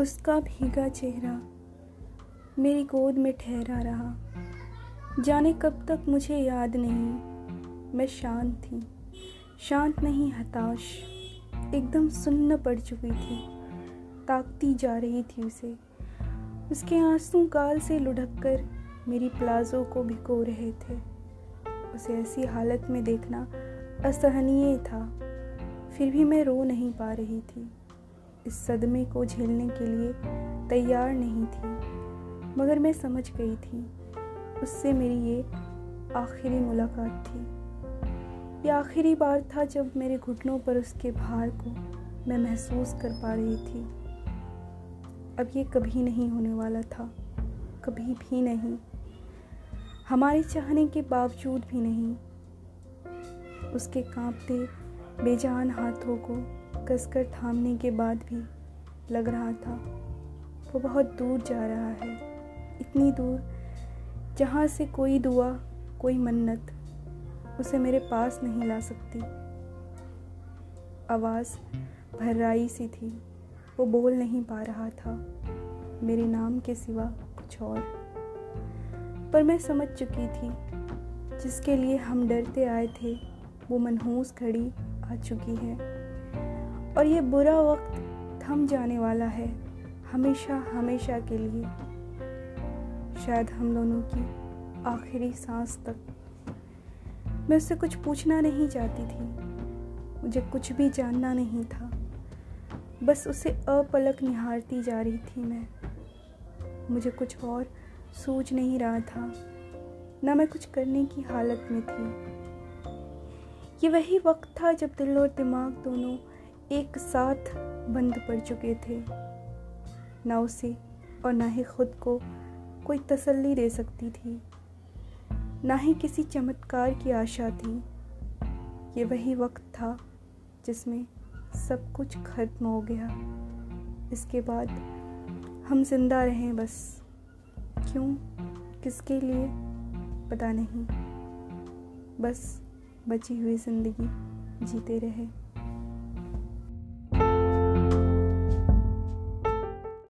उसका भीगा चेहरा मेरी गोद में ठहरा रहा। जाने कब तक मुझे याद नहीं। मैं शांत थी। शांत नहीं, हताश। एकदम सुन्न पड़ चुकी थी। ताकती जा रही थी उसे। उसके आँसू गाल से लुढ़क कर मेरी प्लाजो को भिगो रहे थे। उसे ऐसी हालत में देखना असहनीय था। फिर भी मैं रो नहीं पा रही थी। इस सदमे को झेलने के लिए तैयार नहीं थी। मगर मैं समझ गई थी, उससे मेरी ये आखिरी मुलाकात थी। ये आखिरी बार था जब मेरे घुटनों पर उसके भार को मैं महसूस कर पा रही थी। अब ये कभी नहीं होने वाला था, कभी भी नहीं। हमारे चाहने के बावजूद भी नहीं। उसके कांपते, बेजान हाथों को कसकर थामने के बाद भी लग रहा था, वो बहुत दूर जा रहा है, इतनी दूर, जहाँ से कोई दुआ, कोई मन्नत, उसे मेरे पास नहीं ला सकती। आवाज़ भर्राई सी थी, वो बोल नहीं पा रहा था, मेरे नाम के सिवा कुछ और। पर मैं समझ चुकी थी, जिसके लिए हम डरते आए थे, वो मनहूस घड़ी आ चुकी है। और ये बुरा वक्त थम जाने वाला है, हमेशा हमेशा के लिए। शायद हम दोनों की आखिरी सांस तक। मैं उससे कुछ पूछना नहीं चाहती थी, मुझे कुछ भी जानना नहीं था। बस उसे अपलक निहारती जा रही थी मैं। मुझे कुछ और सूझ नहीं रहा था, ना मैं कुछ करने की हालत में थी। ये वही वक्त था जब दिल और दिमाग दोनों एक साथ बंद पड़ चुके थे। ना उसे और ना ही खुद को कोई तसल्ली दे सकती थी। ना ही किसी चमत्कार की आशा थी। ये वही वक्त था जिसमें सब कुछ खत्म हो गया। इसके बाद हम ज़िंदा रहें बस। क्यों? किसके लिए? पता नहीं। बस बची हुई ज़िंदगी जीते रहे।